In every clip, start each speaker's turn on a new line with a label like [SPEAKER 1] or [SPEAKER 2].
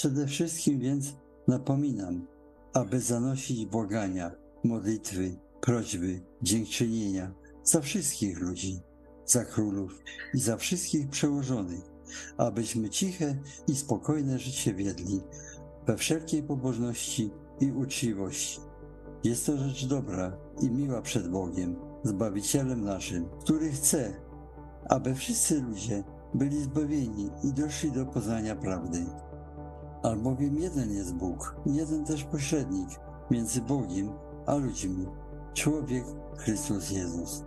[SPEAKER 1] Przede wszystkim więc napominam, aby zanosić błagania, modlitwy, prośby, dziękczynienia za wszystkich ludzi, za królów i za wszystkich przełożonych, abyśmy ciche i spokojne życie wiedli we wszelkiej pobożności i uczciwości. Jest to rzecz dobra i miła przed Bogiem, Zbawicielem naszym, który chce, aby wszyscy ludzie byli zbawieni i doszli do poznania prawdy. Albowiem jeden jest Bóg, jeden też pośrednik między Bogiem a ludźmi, człowiek Chrystus Jezus,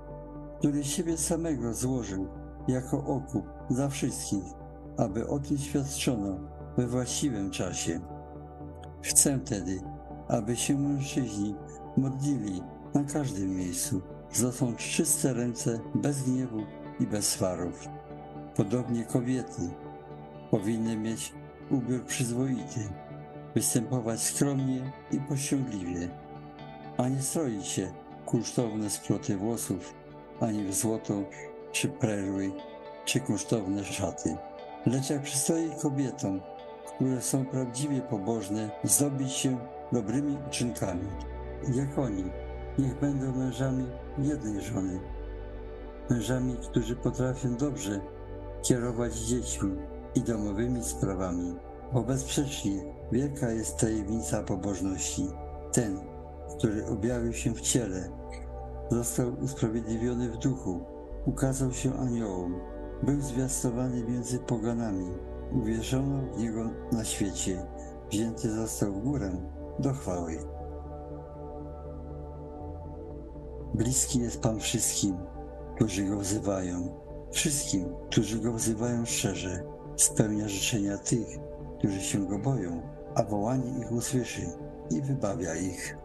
[SPEAKER 1] który siebie samego złożył jako okup za wszystkich, aby o tym świadczono we właściwym czasie. Chcę tedy, aby się mężczyźni modlili na każdym miejscu, zasąc czyste ręce bez gniewu i bez swarów. Podobnie kobiety powinny mieć ubiór przyzwoity, występować skromnie i pościągliwie, a nie stroić się kosztowne sploty włosów, ani w złoto, czy perły, czy kosztowne szaty. Lecz jak przystoi kobietom, które są prawdziwie pobożne, zdobić się dobrymi uczynkami. Jak oni, niech będą mężami jednej żony, mężami, którzy potrafią dobrze kierować dziećmi i domowymi sprawami, bo bezsprzecznie wielka jest tajemnica pobożności. Ten, który objawił się w ciele, został usprawiedliwiony w duchu, ukazał się aniołom, był zwiastowany między poganami, uwierzono w niego na świecie, wzięty został w górę do chwały. Bliski jest Pan wszystkim, którzy go wzywają, wszystkim, którzy go wzywają szczerze, spełnia życzenia tych, którzy się go boją, a wołanie ich usłyszy i wybawia ich.